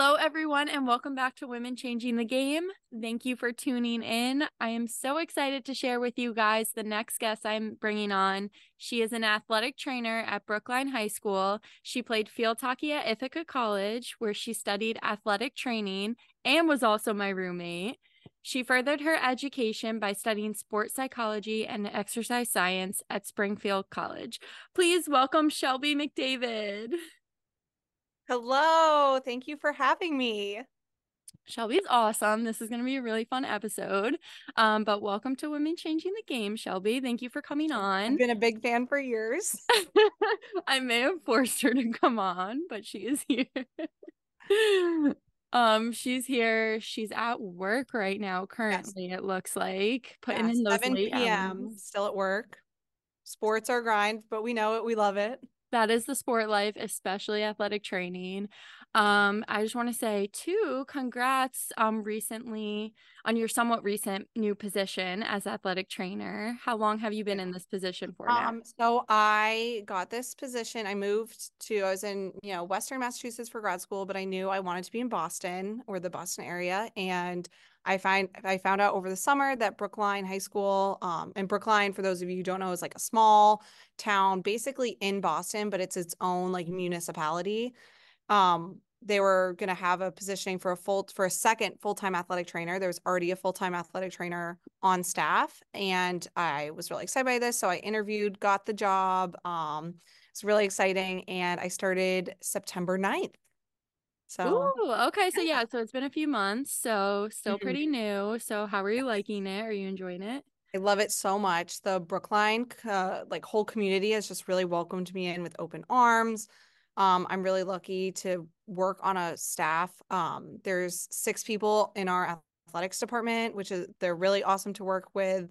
Hello, everyone, and welcome back to Women Changing the Game. Thank you for tuning in. I am so excited to share with you guys the next guest I'm bringing on. She is an athletic trainer at Brookline High School. She played field hockey at Ithaca College, where she studied athletic training and was also my roommate. She furthered her education by studying sports psychology and exercise science at Springfield College. Please welcome Shelby McDavid. Hello. Thank you for having me. Shelby's awesome. This is going to be a really fun episode. Um, but welcome to Women Changing the Game, Shelby. Thank you for coming on. I've been a big fan for years. I may have forced her to come on, but she is here. um, she's here. She's at work right now. Currently, yes. it looks like putting in those 7 p.m. Hours. Still at work. Sports are grind, but we know it. We love it that is the sport life, especially athletic training. Um, I just want to say too, congrats um recently on your somewhat recent new position as athletic trainer. How long have you been in this position for now? Um, so I got this position. I moved to I was in, you know, Western Massachusetts for grad school, but I knew I wanted to be in Boston or the Boston area. And I find I found out over the summer that Brookline High School, um, and Brookline, for those of you who don't know, is like a small town, basically in Boston, but it's its own like municipality um, they were going to have a positioning for a full for a second full-time athletic trainer. There was already a full-time athletic trainer on staff and i was really excited by this so i interviewed got the job um it's really exciting and i started september 9th so Ooh, okay so yeah. so it's been a few months so still mm-hmm. pretty new. So how are you liking it? Are you enjoying it? I love it so much. The Brookline, uh, like whole community has just really welcomed me in with open arms. Um, I'm really lucky to work on a staff. Um, there's six people in our athletics department, which is they're really awesome to work with.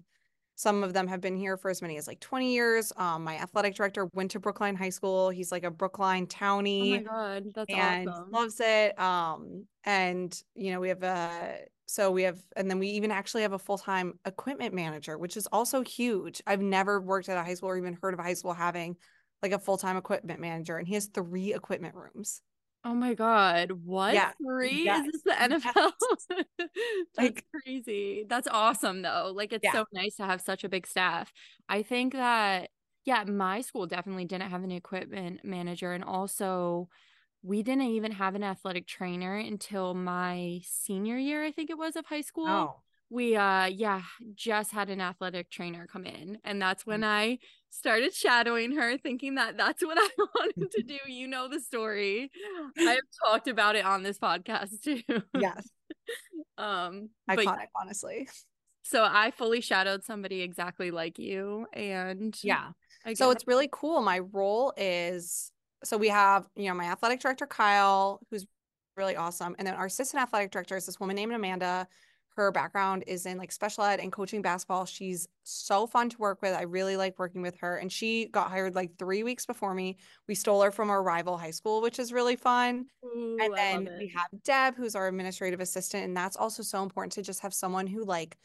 Some of them have been here for as many as like 20 years. Um, my athletic director went to Brookline High School. He's like a Brookline townie. Oh my god, that's and awesome. Loves it. Um, and you know, we have a so we have and then we even actually have a full-time equipment manager, which is also huge. I've never worked at a high school or even heard of a high school having like a full-time equipment manager and he has three equipment rooms. Oh my god, what? Yeah. Three? Yes. Is this the NFL? Yes. That's like, crazy. That's awesome though. Like it's yeah. so nice to have such a big staff. I think that yeah, my school definitely didn't have an equipment manager and also we didn't even have an athletic trainer until my senior year, I think it was of high school. Oh we uh yeah just had an athletic trainer come in and that's when mm. i started shadowing her thinking that that's what i wanted to do. You know the story. I've talked about it on this podcast too. Yes. Um iconic but, honestly. So i fully shadowed somebody exactly like you and yeah. So it's really cool. My role is so we have you know my athletic director kyle who's really awesome and then our assistant athletic director is this woman named amanda her background is in like special ed and coaching basketball. She's so fun to work with. I really like working with her. And she got hired like three weeks before me. We stole her from our rival high school, which is really fun. Ooh, and then we have Deb, who's our administrative assistant. And that's also so important to just have someone who like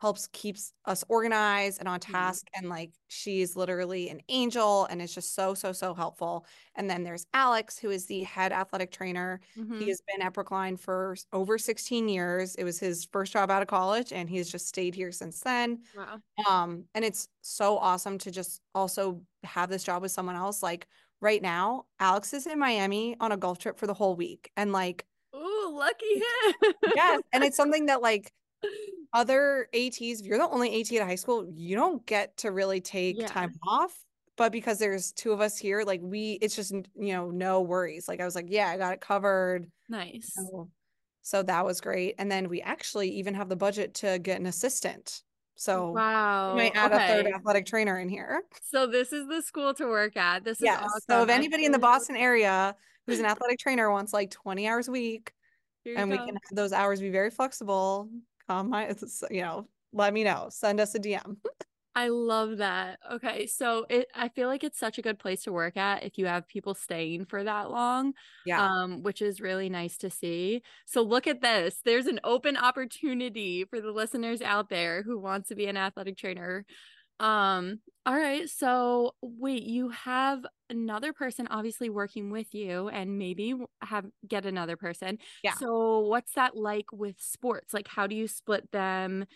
helps keeps us organized and on mm-hmm. task mm-hmm. and like she's literally an angel and is just so so so helpful and then there's alex who is the head athletic trainer mm-hmm. he has been at brookline for over 16 years it was his first job out of college and he's just stayed here since then wow. um and it's so awesome to just also have this job with someone else like right now alex is in miami on a golf trip for the whole week and like oh lucky him yes and it's something that like other ATs, if you're the only AT at high school, you don't get to really take yeah. time off. But because there's two of us here, like we, it's just, you know, no worries. Like I was like, yeah, I got it covered. Nice. So, so that was great. And then we actually even have the budget to get an assistant. So wow, we might add okay. a third athletic trainer in here. So this is the school to work at. This is awesome. So if anybody in the Boston area who's an athletic trainer wants like 20 hours a week, and go. we can have those hours be very flexible. Come my, you know, let me know. Send us a DM. I love that. Okay, so it I feel like it's such a good place to work at if you have people staying for that long. Yeah. Um, which is really nice to see. So look at this. There's an open opportunity for the listeners out there who wants to be an athletic trainer. Um, all right. So wait, you have another person obviously working with you and maybe have get another person. Yeah. So what's that like with sports? Like how do you split them?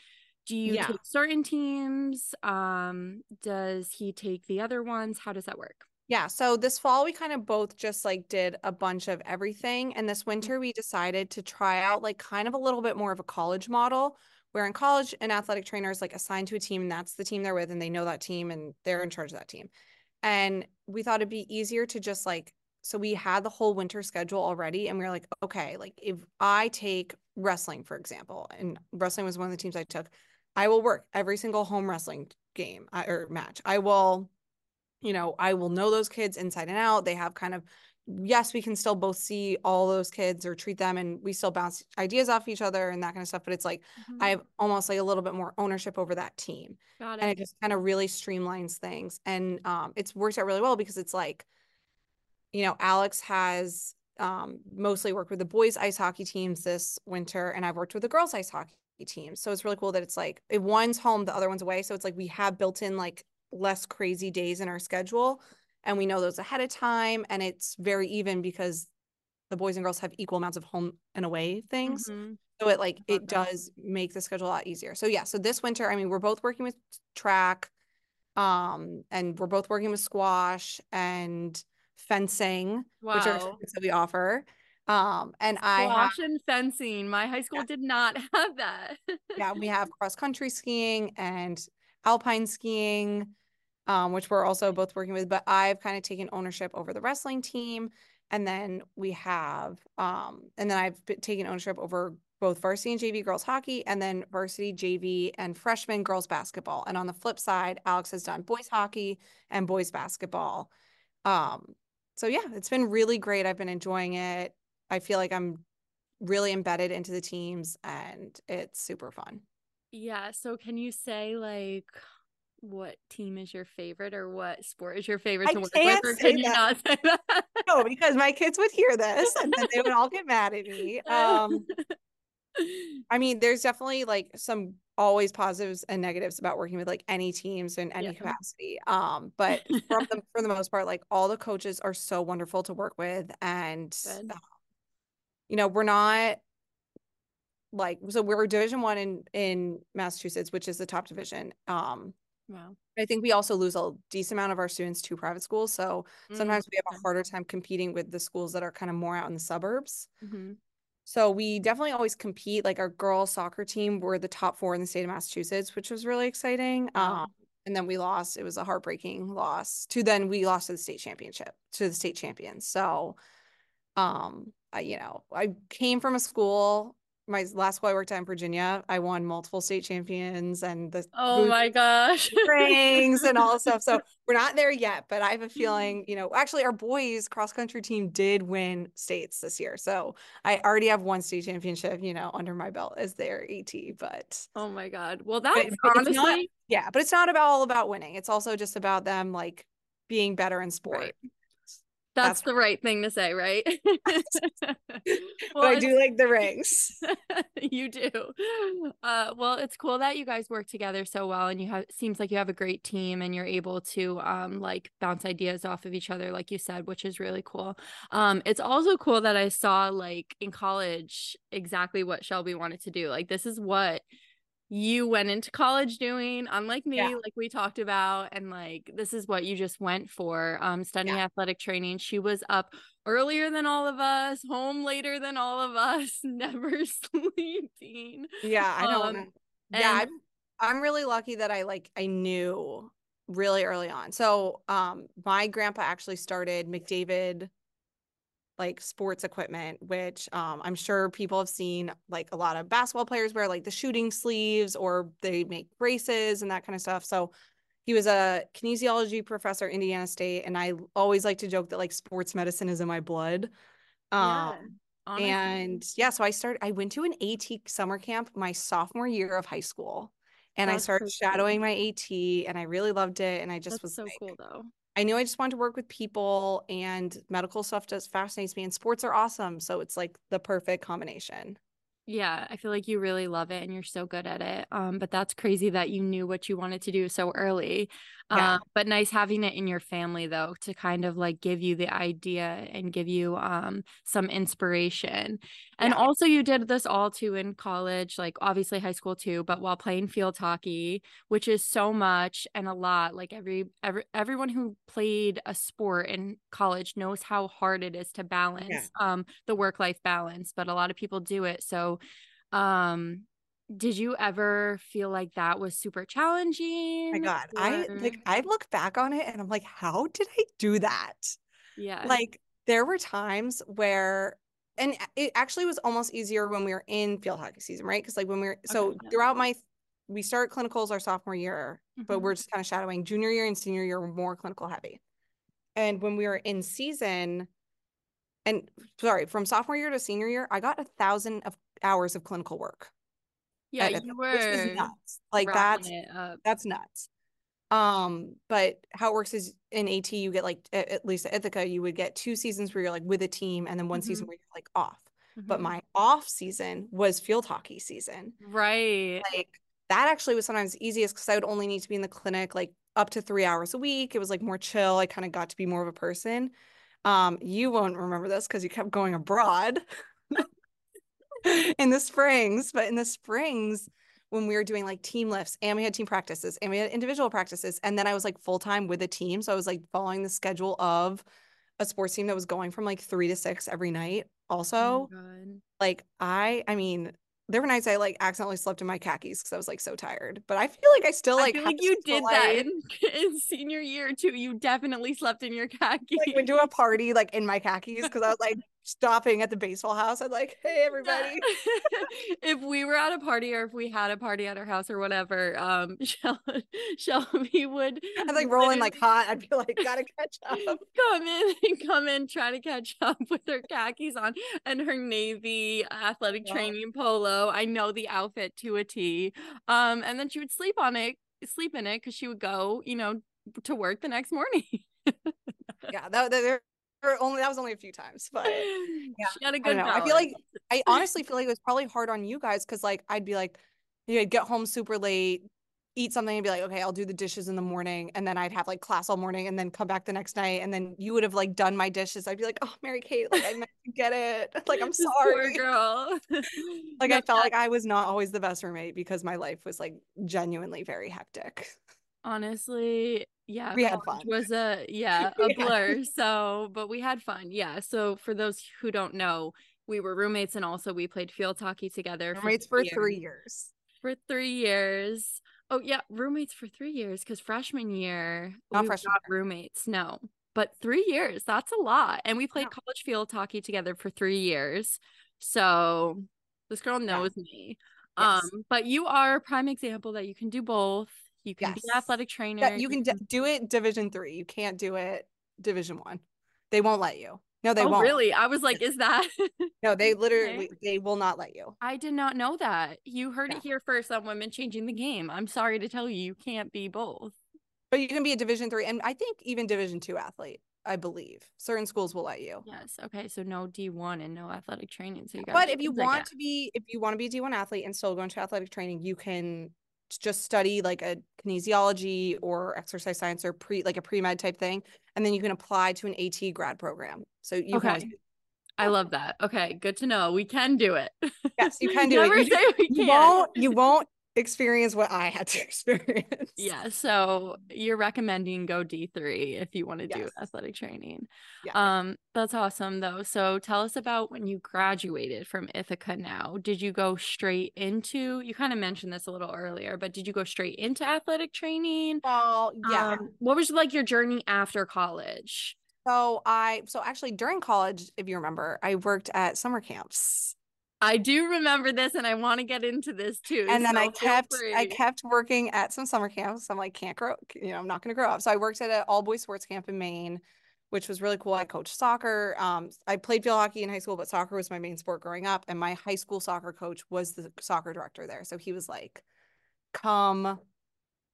do you yeah. take certain teams um does he take the other ones how does that work yeah so this fall we kind of both just like did a bunch of everything and this mm-hmm. winter we decided to try out like kind of a little bit more of a college model where in college an athletic trainer is like assigned to a team and that's the team they're with and they know that team and they're in charge of that team and we thought it'd be easier to just like so we had the whole winter schedule already and we were like okay like if i take wrestling for example and wrestling was one of the teams i took I will work every single home wrestling game or match. I will, you know, I will know those kids inside and out. They have kind of, yes, we can still both see all those kids or treat them and we still bounce ideas off each other and that kind of stuff. But it's like, mm-hmm. I have almost like a little bit more ownership over that team. Got it. And it just kind of really streamlines things. And um, it's worked out really well because it's like, you know, Alex has um, mostly worked with the boys ice hockey teams this winter and I've worked with the girls ice hockey teams. So it's really cool that it's like if one's home, the other one's away. So it's like we have built in like less crazy days in our schedule and we know those ahead of time and it's very even because the boys and girls have equal amounts of home and away things. Mm-hmm. So it like it does make the schedule a lot easier. So yeah, so this winter, I mean, we're both working with track um and we're both working with squash and fencing, wow. which are things that we offer. Um, and I have and fencing. My high school yeah. did not have that. yeah, we have cross country skiing and alpine skiing, um, which we're also both working with. But I've kind of taken ownership over the wrestling team, and then we have, um, and then I've taken ownership over both varsity and JV girls hockey, and then varsity JV and freshman girls basketball. And on the flip side, Alex has done boys hockey and boys basketball. Um, so yeah, it's been really great. I've been enjoying it. I feel like I'm really embedded into the teams and it's super fun. Yeah. So can you say like what team is your favorite or what sport is your favorite I to work with? Or can you not say that? no, because my kids would hear this and then they would all get mad at me. Um I mean, there's definitely like some always positives and negatives about working with like any teams in any yeah. capacity. Um, but from the for the most part, like all the coaches are so wonderful to work with and you know, we're not like so we're division one in in Massachusetts, which is the top division. Um wow. I think we also lose a decent amount of our students to private schools. So mm-hmm. sometimes we have a harder time competing with the schools that are kind of more out in the suburbs. Mm-hmm. So we definitely always compete. Like our girls soccer team were the top four in the state of Massachusetts, which was really exciting. Wow. Um, and then we lost. It was a heartbreaking loss. To then we lost to the state championship to the state champions. So, um, I, you know, I came from a school. My last school I worked at in Virginia, I won multiple state champions and the oh my gosh rings and all stuff. So we're not there yet, but I have a mm-hmm. feeling, you know, actually our boys cross country team did win states this year. So I already have one state championship, you know, under my belt as their AT. But oh my god, well that's but, honestly not, yeah, but it's not about all about winning. It's also just about them like being better in sport. Right. That's, That's the right thing to say, right? well, I do like the rings. you do. Uh, well, it's cool that you guys work together so well, and you have seems like you have a great team, and you're able to um like bounce ideas off of each other, like you said, which is really cool. Um, it's also cool that I saw like in college exactly what Shelby wanted to do. Like this is what you went into college doing unlike me yeah. like we talked about and like this is what you just went for um studying yeah. athletic training she was up earlier than all of us home later than all of us never sleeping yeah i don't um, yeah I'm, I'm really lucky that i like i knew really early on so um my grandpa actually started mcdavid like sports equipment, which um, I'm sure people have seen like a lot of basketball players wear like the shooting sleeves or they make braces and that kind of stuff. So he was a kinesiology professor at Indiana State. And I always like to joke that like sports medicine is in my blood. Um, yeah. And yeah, so I started, I went to an AT summer camp my sophomore year of high school. And That's I started so shadowing cool. my AT and I really loved it. And I just That's was so like, cool though. I knew I just wanted to work with people and medical stuff just fascinates me and sports are awesome. So it's like the perfect combination. Yeah, I feel like you really love it and you're so good at it. Um, but that's crazy that you knew what you wanted to do so early. Yeah. Um, but nice having it in your family though to kind of like give you the idea and give you um some inspiration. And yeah. also you did this all too in college, like obviously high school too, but while playing field hockey, which is so much and a lot. Like every every everyone who played a sport in college knows how hard it is to balance yeah. um the work-life balance, but a lot of people do it. So um did you ever feel like that was super challenging? my God. Or... I like I look back on it and I'm like, how did I do that? Yeah. Like there were times where and it actually was almost easier when we were in field hockey season, right? Because like when we were so okay, throughout my we start clinicals our sophomore year, mm-hmm. but we're just kind of shadowing junior year and senior year were more clinical heavy. And when we were in season, and sorry, from sophomore year to senior year, I got a thousand of hours of clinical work. Yeah, at, you were which is nuts. Like that's that's nuts. Um, but how it works is in AT you get like at least at Ithaca you would get two seasons where you're like with a team and then one mm-hmm. season where you're like off. Mm-hmm. But my off season was field hockey season. Right. Like that actually was sometimes easiest because I would only need to be in the clinic like up to three hours a week. It was like more chill. I kind of got to be more of a person. Um, you won't remember this because you kept going abroad. in the springs, but in the springs, when we were doing like team lifts and we had team practices and we had individual practices. And then I was like full time with a team. So I was like following the schedule of a sports team that was going from like three to six every night. Oh also, oh like I, I mean, there were nights I like accidentally slept in my khakis because I was like so tired. But I feel like I still like. I feel like you did that in, in, senior year too. You definitely slept in your khakis. Like went to a party like in my khakis because I was like stopping at the baseball house. I'd like, hey everybody. if we were at a party or if we had a party at our house or whatever, um Shelby, would I'd like rolling like hot. I'd be like, gotta catch up. Come in and come in, try to catch up with her khakis on and her navy athletic yeah. training polo. I know the outfit to a T. Um, and then she would sleep on it, sleep in it because she would go, you know, to work the next morning. yeah, that, that only that was only a few times, but yeah, she had a good. I, I feel like I honestly feel like it was probably hard on you guys because like I'd be like, you'd get home super late, eat something and be like, okay, I'll do the dishes in the morning, and then I'd have like class all morning, and then come back the next night, and then you would have like done my dishes. I'd be like, oh, Mary Kate, like I meant to get it. Like I'm sorry, Poor girl. like I felt like I was not always the best roommate because my life was like genuinely very hectic. Honestly, yeah we had fun. was a yeah a blur so but we had fun yeah so for those who don't know we were roommates and also we played field hockey together roommates for, for three years. For three years. Oh yeah roommates for three years because freshman year not freshman roommates no but three years that's a lot and we played college field hockey together for three years so this girl knows yeah. me. Yes. um but you are a prime example that you can do both you can yes. be athletic trainer. Yeah, you can d- do it division three. You can't do it division one. They won't let you. No, they oh, won't. Really? I was like, is that No, they literally okay. they will not let you. I did not know that. You heard yeah. it here first on women changing the game. I'm sorry to tell you, you can't be both. But you can be a division three and I think even division two athlete. I believe certain schools will let you. Yes. Okay. So no D one and no athletic training. So you got. But if you want to be, if you want to be a D one athlete and still go into athletic training, you can just study like a kinesiology or exercise science or pre like a pre-med type thing and then you can apply to an AT grad program. So you okay. can I love that. Okay, good to know. We can do it. Yes, you can do Never it. You, say we you won't you won't experience what I had to experience. Yeah. So you're recommending go D3 if you want to yes. do athletic training. Yeah. Um, that's awesome though. So tell us about when you graduated from Ithaca now. Did you go straight into you kind of mentioned this a little earlier, but did you go straight into athletic training? Well, yeah. Um, what was like your journey after college? So I so actually during college, if you remember, I worked at summer camps I do remember this and I want to get into this too. And then so I kept I kept working at some summer camps. I'm like, can't grow, you know, I'm not gonna grow up. So I worked at an all boys sports camp in Maine, which was really cool. I coached soccer. Um, I played field hockey in high school, but soccer was my main sport growing up. And my high school soccer coach was the soccer director there. So he was like, come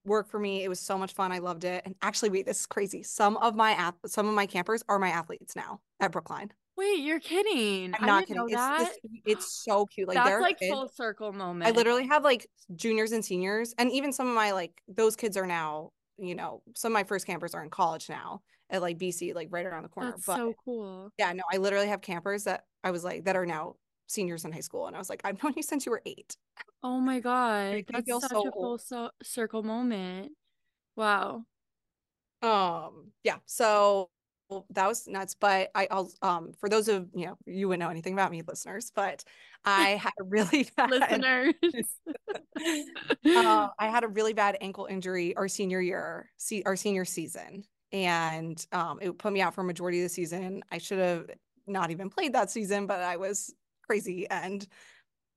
work for me. It was so much fun. I loved it. And actually, wait, this is crazy. Some of my app, some of my campers are my athletes now at Brookline. Wait, you're kidding? I'm not kidding. It's, it's, so cute. Like that's like kids, full circle moment. I literally have like juniors and seniors, and even some of my like those kids are now. You know, some of my first campers are in college now at like BC, like right around the corner. That's but, so cool. Yeah, no, I literally have campers that I was like that are now seniors in high school, and I was like, I've known you since you were eight. Oh my god, that's such so a full so- circle moment. Wow. Um. Yeah. So that was nuts. But I, I'll um for those of you know you wouldn't know anything about me, listeners, but I had a really bad listeners. uh, I had a really bad ankle injury our senior year, see our senior season, and um it put me out for a majority of the season. I should have not even played that season, but I was crazy and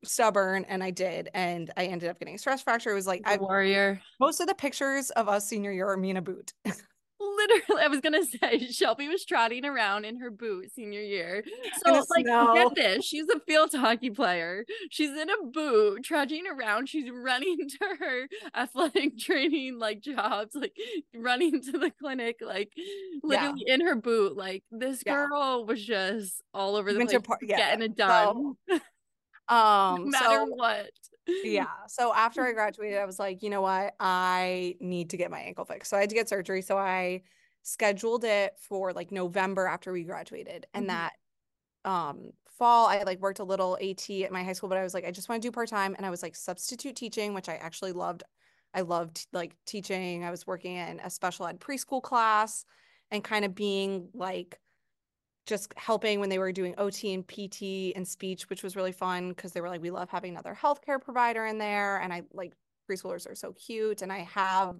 stubborn and I did and I ended up getting a stress fracture. It was like I warrior. Most of the pictures of us senior year are me in a boot. literally, I was gonna say Shelby was trotting around in her boot senior year. So like, snow. get this: she's a field hockey player. She's in a boot, trudging around. She's running to her athletic training like jobs, like running to the clinic, like literally yeah. in her boot. Like this girl yeah. was just all over the Winter place, par- yeah. getting it done. So, um, no matter so, what yeah. So after I graduated, I was like, you know what? I need to get my ankle fixed. So I had to get surgery. So I scheduled it for like November after we graduated. And mm-hmm. that um fall, I like worked a little AT at my high school, but I was like, I just want to do part-time. And I was like substitute teaching, which I actually loved. I loved like teaching. I was working in a special ed preschool class and kind of being like just helping when they were doing OT and PT and speech, which was really fun because they were like, we love having another healthcare provider in there. And I like preschoolers are so cute. And I have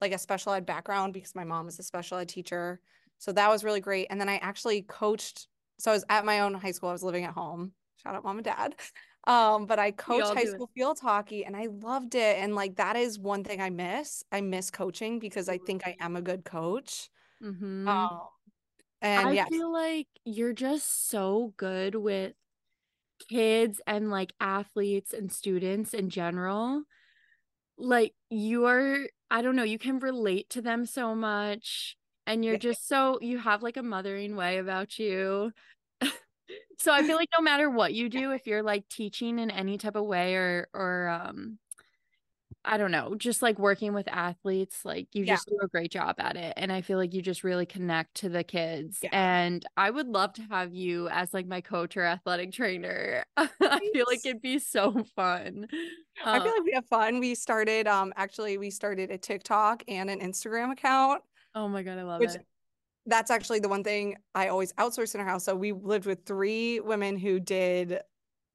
like a special ed background because my mom is a special ed teacher. So that was really great. And then I actually coached. So I was at my own high school. I was living at home. Shout out mom and dad. Um, but I coached high school it. field hockey and I loved it. And like that is one thing I miss. I miss coaching because I think I am a good coach. Mm-hmm. Um, and I yes. feel like you're just so good with kids and like athletes and students in general. Like you're, I don't know, you can relate to them so much. And you're just so, you have like a mothering way about you. so I feel like no matter what you do, if you're like teaching in any type of way or, or, um, I don't know, just like working with athletes, like you yeah. just do a great job at it. And I feel like you just really connect to the kids. Yeah. And I would love to have you as like my coach or athletic trainer. I feel like it'd be so fun. I feel um like we have fun. We started um actually we started a TikTok and an Instagram account. Oh my god, I love it. That's actually the one thing I always outsource in our house. So we lived with three women who did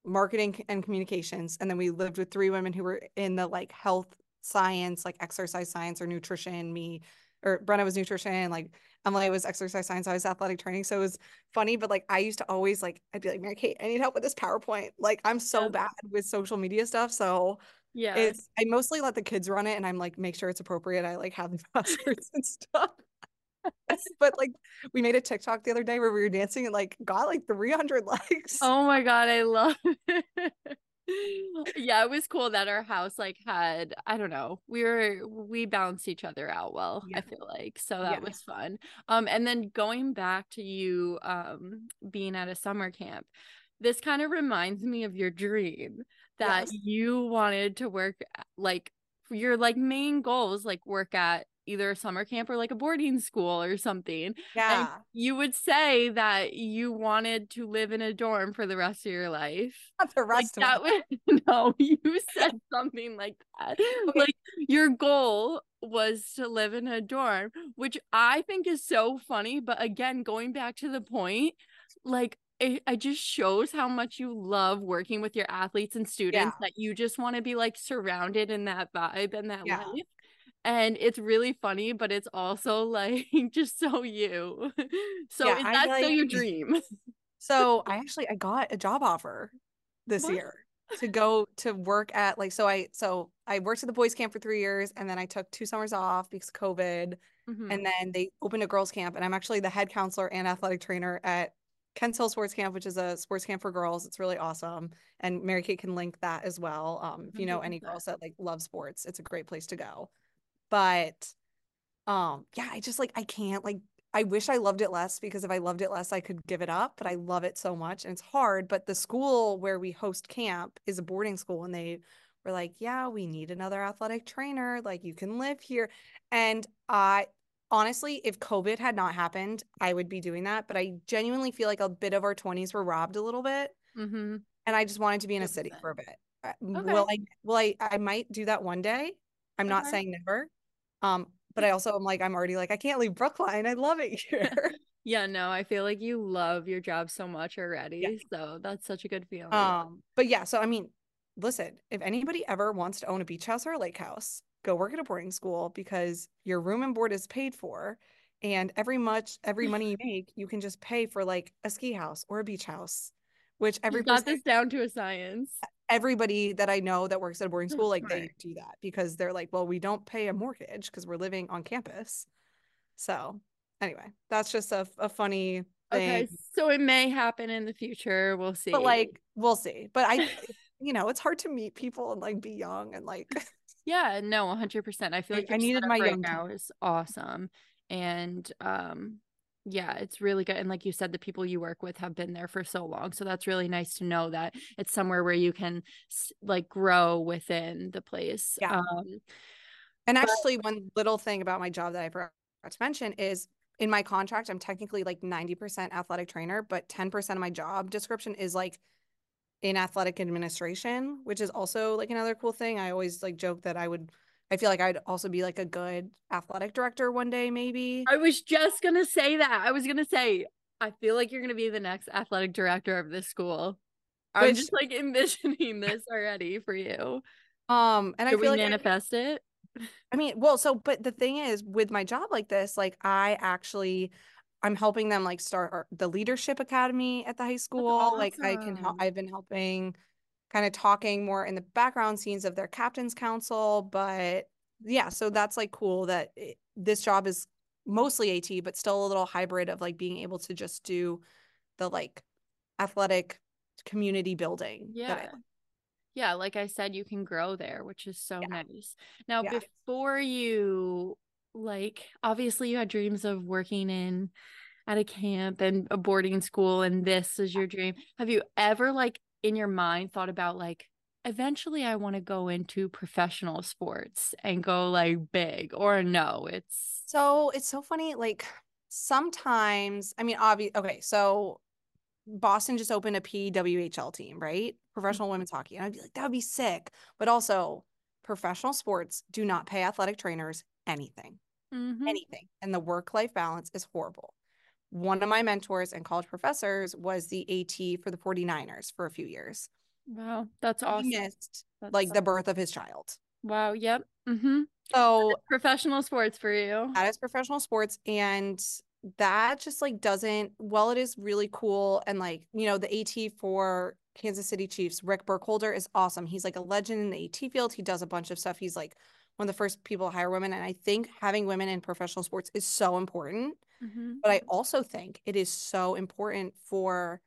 marketing and communications and then we lived with three women who were in the like health science like exercise science or nutrition me or Brenna was nutrition like Emily was exercise science I was athletic training so it was funny but like I used to always like I'd be like Mary Kate I need help with this PowerPoint. Like I'm so yeah. bad with social media stuff so yeah. it's I mostly let the kids run it and I'm like make sure it's appropriate I like have the passwords and stuff but like we made a TikTok the other day where we were dancing and like got like 300 likes. Oh my god, I love it. yeah, it was cool that our house like had I don't know. We were we balanced each other out well, yeah. I feel like. So that yeah. was fun. Um and then going back to you um being at a summer camp. This kind of reminds me of your dream that yes. you wanted to work like your like main goals like work at either a summer camp or like a boarding school or something. Yeah. And you would say that you wanted to live in a dorm for the rest of your life. Not the rest like of that would, No, you said something like that. Okay. Like your goal was to live in a dorm, which I think is so funny. But again, going back to the point, like it, it just shows how much you love working with your athletes and students yeah. that you just want to be like surrounded in that vibe and that yeah. life and it's really funny but it's also like just so you so yeah, is that like, your dream so i actually i got a job offer this what? year to go to work at like so i so I worked at the boys camp for three years and then I took two summers off because of COVID. Mm-hmm. And then they opened a girls camp and I'm actually the head counselor and athletic trainer at Kents Hill Sports Camp, which is a sports camp for girls. It's really awesome. And Mary Kate can link that as well. Um, if you know any girls that like love sports, it's a great place to go. But um, yeah, I just like I can't like I wish I loved it less because if I loved it less, I could give it up, but I love it so much and it's hard. But the school where we host camp is a boarding school and they were like, Yeah, we need another athletic trainer. Like you can live here. And I honestly, if COVID had not happened, I would be doing that. But I genuinely feel like a bit of our 20s were robbed a little bit. Mm-hmm. And I just wanted to be in a city for a bit. Uh, okay. Will I, will I, I might do that one day. I'm okay. not saying never. Um, but I also am like, I'm already like, I can't leave Brookline. I love it here. yeah, no, I feel like you love your job so much already. Yeah. So that's such a good feeling. Um, but yeah, so I mean, listen, if anybody ever wants to own a beach house or a lake house, go work at a boarding school because your room and board is paid for. And every much every money you make, you can just pay for like a ski house or a beach house, which every got this down to a science everybody that I know that works at a boarding school, like they do that because they're like, well, we don't pay a mortgage because we're living on campus. So anyway, that's just a, a funny thing. Okay, so it may happen in the future. We'll see. But like, we'll see. But I, you know, it's hard to meet people and like be young and like. yeah, no, 100%. I feel like I needed my right young now is awesome. And um yeah, it's really good. And like you said, the people you work with have been there for so long. So that's really nice to know that it's somewhere where you can like grow within the place. Yeah. Um, and actually, but- one little thing about my job that I forgot to mention is in my contract, I'm technically like 90% athletic trainer, but 10% of my job description is like in athletic administration, which is also like another cool thing. I always like joke that I would I feel like I'd also be like a good athletic director one day, maybe. I was just gonna say that. I was gonna say, I feel like you're gonna be the next athletic director of this school. Which, I'm just like envisioning this already for you. Um, and Should I feel like manifest I, it. I mean, well, so but the thing is, with my job like this, like I actually I'm helping them like start the leadership academy at the high school. Awesome. Like I can help I've been helping kind of talking more in the background scenes of their captain's council. But yeah, so that's like cool that it, this job is mostly AT, but still a little hybrid of like being able to just do the like athletic community building. Yeah. yeah, like I said, you can grow there, which is so yeah. nice. Now, yeah. before you like, obviously, you had dreams of working in at a camp and a boarding school, and this is your dream. Have you ever like in your mind thought about like eventually I want to go into professional sports and go like big or no, it's so it's so funny like sometimes I mean obvious okay, so Boston just opened a PWHL team, right? Professional women's hockey. And I'd be like that would be sick. But also professional sports do not pay athletic trainers anything. Mm-hmm. Anything. And the work-life balance is horrible one of my mentors and college professors was the AT for the 49ers for a few years. Wow, that's awesome. He missed that's like the birth of his child. Wow, yep. Mm-hmm. So professional sports for you. That is professional sports. And that just like doesn't, well, it is really cool. And like, you know, the AT for Kansas City Chiefs, Rick Burkholder is awesome. He's like a legend in the AT field. He does a bunch of stuff. He's like one of the first people to hire women. And I think having women in professional sports is so important Mm-hmm. But I also think it is so important for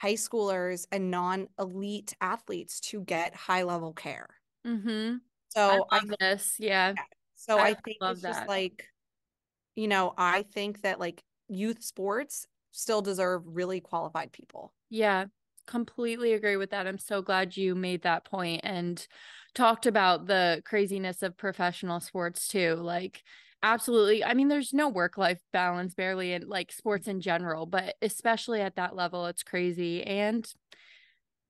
high schoolers and non elite athletes to get high level care. Mm-hmm. So I love I, this. Yeah. yeah. So I, I think it's that. just like, you know, I think that like youth sports still deserve really qualified people. Yeah, completely agree with that. I'm so glad you made that point and talked about the craziness of professional sports too. Like, Absolutely. I mean, there's no work life balance barely in like sports in general, but especially at that level, it's crazy. And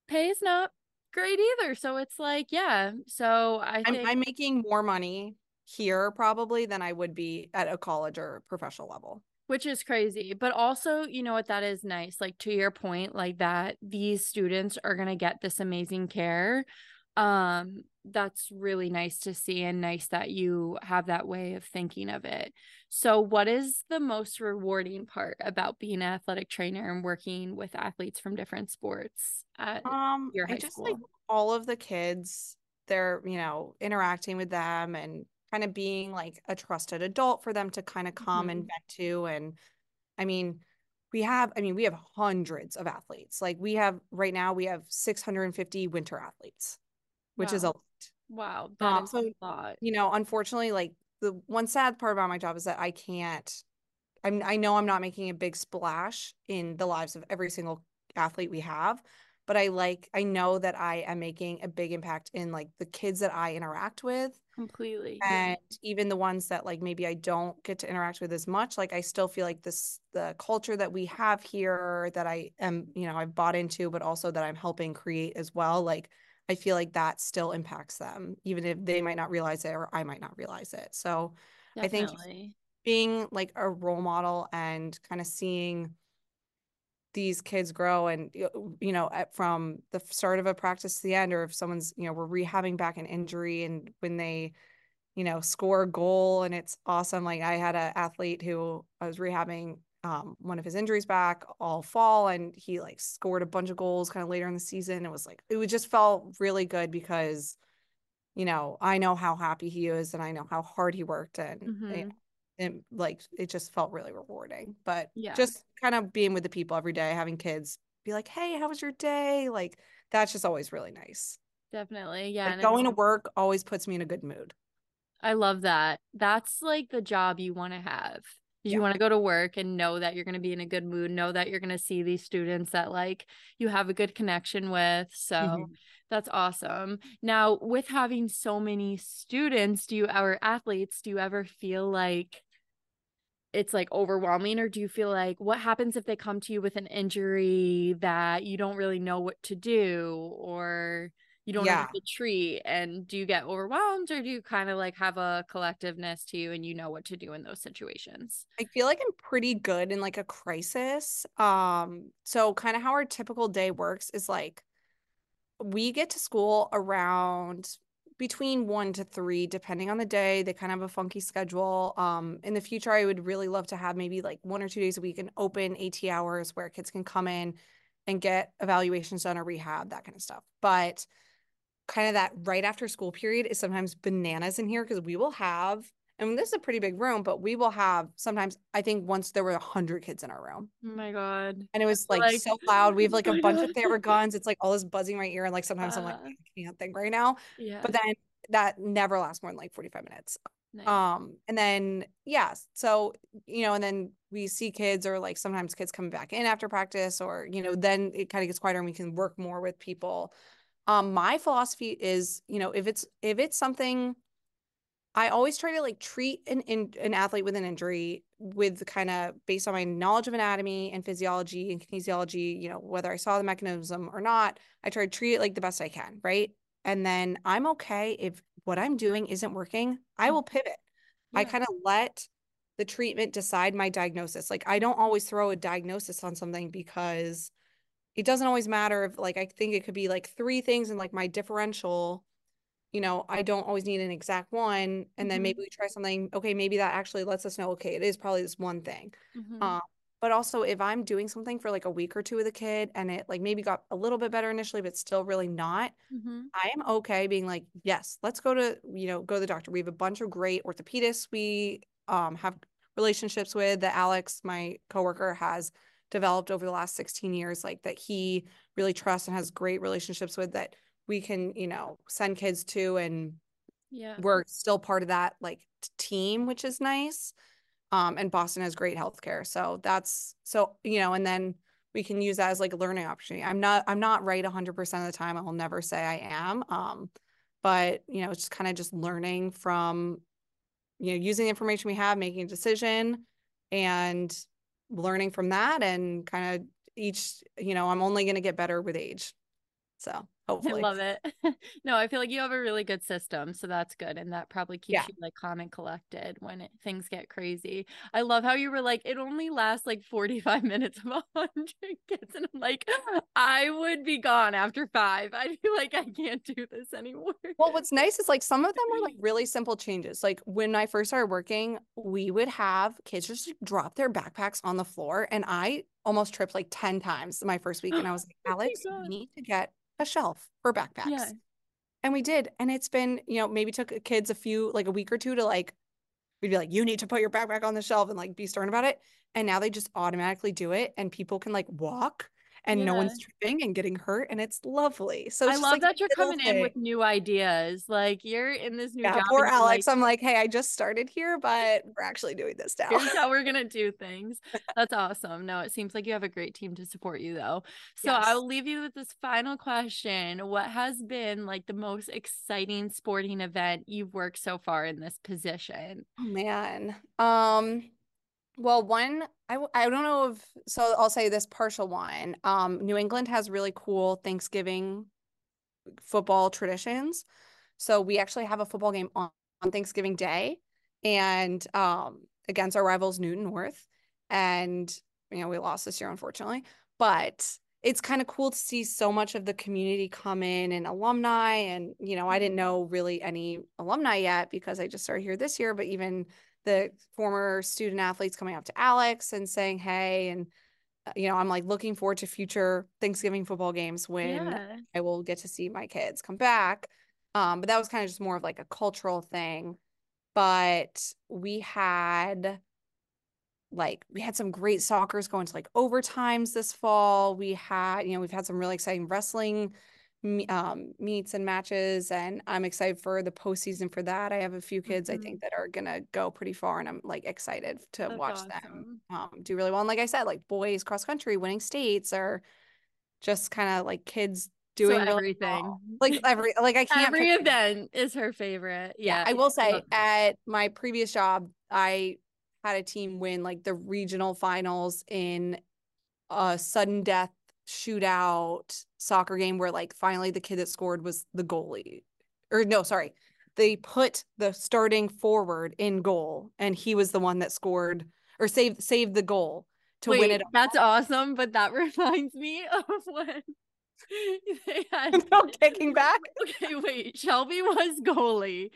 pay is not great either. So it's like, yeah. So I think I'm, I'm making more money here probably than I would be at a college or professional level which is crazy but also you know what that is nice like to your point like that these students are going to get this amazing care um that's really nice to see and nice that you have that way of thinking of it. So, what is the most rewarding part about being an athletic trainer and working with athletes from different sports at um, your high I just school? like all of the kids they're, you know, interacting with them and kind of being like a trusted adult for them to kind of come mm-hmm. and vent to. And I mean, we have, I mean, we have hundreds of athletes. Like we have right now, we have 650 winter athletes, which wow. is a lot. Wow. That um, so, a lot. You know, unfortunately, like the one sad part about my job is that I can't, I'm, I know I'm not making a big splash in the lives of every single athlete we have, but I like I know that I am making a big impact in like the kids that I interact with completely and yeah. even the ones that like maybe I don't get to interact with as much like I still feel like this the culture that we have here that I am you know I've bought into but also that I'm helping create as well like I feel like that still impacts them even if they might not realize it or I might not realize it so Definitely. I think being like a role model and kind of seeing these kids grow and you know from the start of a practice to the end or if someone's you know we're rehabbing back an injury and when they you know score a goal and it's awesome like i had an athlete who i was rehabbing um, one of his injuries back all fall and he like scored a bunch of goals kind of later in the season. It was like it just felt really good because you know i know how happy he is and i know how hard he worked and mm-hmm and like it just felt really rewarding. But yeah, just kind of being with the people every day, having kids be like, "Hey, how was your day?" Like that's just always really nice. Definitely, yeah. Like, going to work always puts me in a good mood. I love that. That's like the job you want to have. You yeah. want to go to work and know that you're going to be in a good mood, know that you're going to see these students that like you have a good connection with. So mm-hmm. that's awesome. Now, with having so many students, do you our athletes, do you ever feel like it's like overwhelming or do you feel like what happens if they come to you with an injury that you don't really know what to do or you don't yeah. know to treat and do you get overwhelmed or do you kind of like have a collectiveness to you and you know what to do in those situations i feel like i'm pretty good in like a crisis um so kind of how our typical day works is like we get to school around between one to three, depending on the day. They kind of have a funky schedule. Um, in the future, I would really love to have maybe like one or two days a week and open AT hours where kids can come in and get evaluations done or rehab, that kind of stuff. But kind of that right after school period is sometimes bananas in here because we will have and this is a pretty big room, but we will have sometimes I think once there were a hundred kids in our room. Oh my god. And it was like, like so loud. We have like a bunch god. of favorite guns. It's like all this buzzing right here. And like sometimes uh, I'm like. I can't think right now. Yeah. But then that never lasts more than like 45 minutes. Nice. Um, and then yeah, so you know, and then we see kids or like sometimes kids come back in after practice, or you know, then it kind of gets quieter and we can work more with people. Um, my philosophy is, you know, if it's if it's something I always try to like treat an in, an athlete with an injury with kind of based on my knowledge of anatomy and physiology and kinesiology, you know, whether I saw the mechanism or not, I try to treat it like the best I can, right? And then I'm okay if what I'm doing isn't working, I will mm. pivot. Yeah. I kind of let the treatment decide my diagnosis. Like I don't always throw a diagnosis on something because it doesn't always matter if like I think it could be like three things and like my differential you know, I don't always need an exact one. And then mm-hmm. maybe we try something, okay, maybe that actually lets us know, okay, it is probably this one thing. Mm-hmm. Um, but also if I'm doing something for like a week or two with a kid and it like maybe got a little bit better initially, but still really not, mm-hmm. I am okay being like, yes, let's go to, you know, go to the doctor. We have a bunch of great orthopedists we um, have relationships with that Alex, my coworker, has developed over the last 16 years, like that he really trusts and has great relationships with that we can you know send kids to and yeah. we're still part of that like team which is nice. Um and boston has great healthcare so that's so you know and then we can use that as like a learning opportunity. I'm not i'm not right 100% of the time i will never say i am um but you know it's just kind of just learning from you know using the information we have making a decision and learning from that and kind of each you know i'm only going to get better with age so Hopefully. I love it. no, I feel like you have a really good system, so that's good, and that probably keeps yeah. you like calm and collected when it, things get crazy. I love how you were like, it only lasts like forty five minutes of a hundred kids, and I'm like, I would be gone after five. I feel like I can't do this anymore. Well, what's nice is like some of them were like really simple changes. Like when I first started working, we would have kids just drop their backpacks on the floor, and I almost tripped like 10 times my first week. And I was like, oh Alex, oh we need to get a shelf for backpacks. Yeah. And we did. And it's been, you know, maybe took kids a few, like a week or two to like, we'd be like, you need to put your backpack on the shelf and like be stern about it. And now they just automatically do it. And people can like walk and yeah. no one's tripping and getting hurt and it's lovely. So it's I love like that you're coming thing. in with new ideas. Like you're in this new yeah, job. Poor Alex. Like, I'm like, hey, I just started here, but we're actually doing this now. Here's how we're gonna do things. That's awesome. No, it seems like you have a great team to support you though. So yes. I'll leave you with this final question. What has been like the most exciting sporting event you've worked so far in this position? Oh man. Um well, one, I, I don't know if, so I'll say this partial one. Um, New England has really cool Thanksgiving football traditions. So we actually have a football game on, on Thanksgiving Day and um, against our rivals, Newton North. And, you know, we lost this year, unfortunately, but it's kind of cool to see so much of the community come in and alumni. And, you know, I didn't know really any alumni yet because I just started here this year, but even the former student athletes coming up to Alex and saying, hey, and uh, you know, I'm like looking forward to future Thanksgiving football games when yeah. I will get to see my kids come back. Um, but that was kind of just more of like a cultural thing. But we had like we had some great soccer's going to like overtimes this fall. We had, you know, we've had some really exciting wrestling um, meets and matches, and I'm excited for the postseason for that. I have a few kids mm-hmm. I think that are gonna go pretty far, and I'm like excited to That's watch awesome. them um, do really well. And like I said, like boys cross country winning states are just kind of like kids doing so everything. Well. Like every like I can't every event is her favorite. Yeah, yeah I will say at my previous job, I had a team win like the regional finals in a sudden death shootout soccer game where like finally the kid that scored was the goalie. Or no, sorry. They put the starting forward in goal and he was the one that scored or saved saved the goal to Wait, win it. That's awesome, but that reminds me of when they had no kicking back. Okay, wait. Shelby was goalie.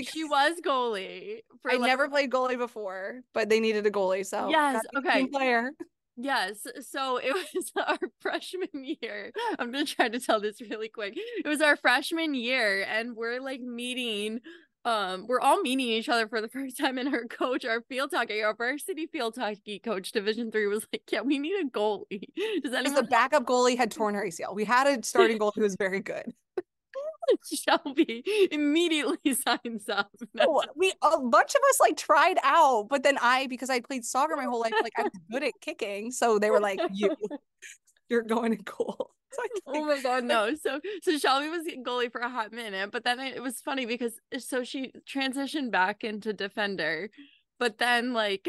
She was goalie. I like, never played goalie before, but they needed a goalie, so yes, okay. Player. Yes. So it was our freshman year. I'm going to try to tell this really quick. It was our freshman year, and we're like meeting. Um, we're all meeting each other for the first time, and our coach, our field hockey, our varsity field hockey coach, Division three, was like, "Yeah, we need a goalie." Does anyone? The backup goalie had torn her ACL. We had a starting goalie who was very good. Shelby immediately signs up. No. Oh, we a bunch of us like tried out, but then I because I played soccer my whole life, like I was good at kicking, so they were like, "You, you're going to goal." So oh my god, no! So so Shelby was goalie for a hot minute, but then it was funny because so she transitioned back into defender but then like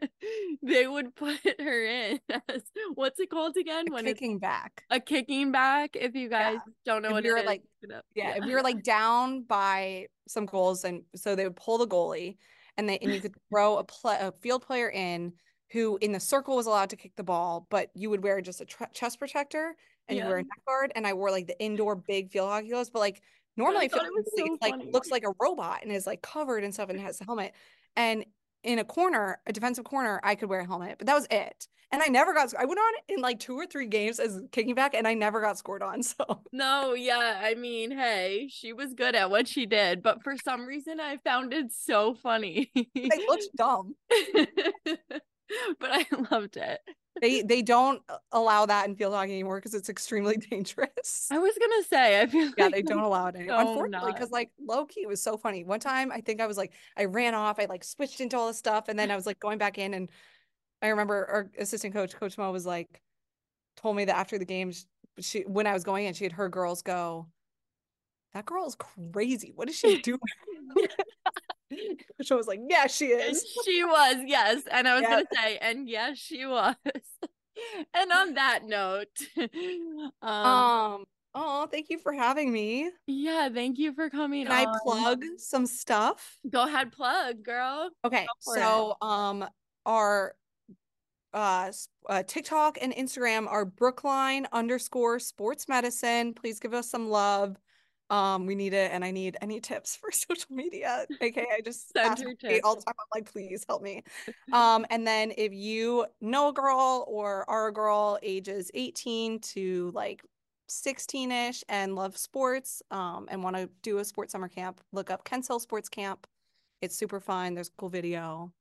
they would put her in as what's it called again a when kicking back a kicking back if you guys yeah. don't know if what you're like yeah, yeah, if you're like down by some goals and so they would pull the goalie and they and you could throw a, pl- a field player in who in the circle was allowed to kick the ball but you would wear just a tr- chest protector and yeah. you wear a neck guard and i wore like the indoor big field hockey gloves but like normally it, so like looks like a robot and is like covered and stuff and has a helmet and in a corner, a defensive corner, I could wear a helmet, but that was it. And I never got, I went on in like two or three games as kicking back and I never got scored on. So, no, yeah. I mean, hey, she was good at what she did, but for some reason I found it so funny. it looks dumb. but I loved it they they don't uh, allow that in field hockey anymore because it's extremely dangerous. I was gonna say, I feel yeah, like they don't allow it anymore. Unfortunately, because like low key was so funny. One time, I think I was like, I ran off, I like switched into all this stuff, and then I was like going back in, and I remember our assistant coach, Coach Mo, was like, told me that after the game, she when I was going in, she had her girls go, "That girl is crazy. What is she doing?" Which I was like, yeah, she is. She was, yes. And I was yeah. gonna say, and yes, she was. and on that note, um, um oh, thank you for having me. Yeah, thank you for coming. Can on. I plug some stuff? Go ahead, plug, girl. Okay, so it. um, our uh, uh TikTok and Instagram are Brookline underscore sports medicine. Please give us some love. Um, we need it, and I need any tips for social media. Okay, I just tips all the time. I'm like, please help me. Um, and then if you know a girl or are a girl ages 18 to like 16ish and love sports um, and want to do a sports summer camp, look up Kents Hill Sports Camp. It's super fun. There's a cool video.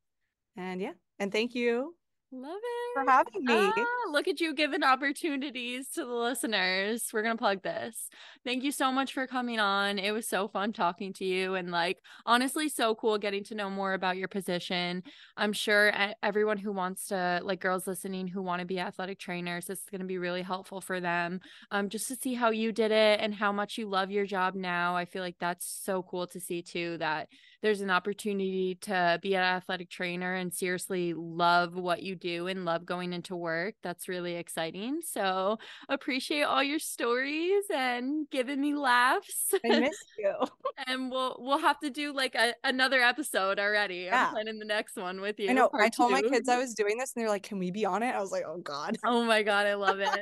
And yeah, and thank you Love it. For having me. Ah, look at you giving opportunities to the listeners. We're going to plug this. Thank you so much for coming on. It was so fun talking to you and like honestly so cool getting to know more about your position. I'm sure everyone who wants to like girls listening who want to be athletic trainers this is going to be really helpful for them. Um just to see how you did it and how much you love your job now. I feel like that's so cool to see too that there's an opportunity to be an athletic trainer and seriously love what you do and love going into work. That's really exciting. So appreciate all your stories and giving me laughs. I miss you. and we'll we'll have to do like a, another episode already. Yeah. I'm planning the next one with you. I know. I told two. my kids I was doing this and they're like, Can we be on it? I was like, Oh God. Oh my God, I love it.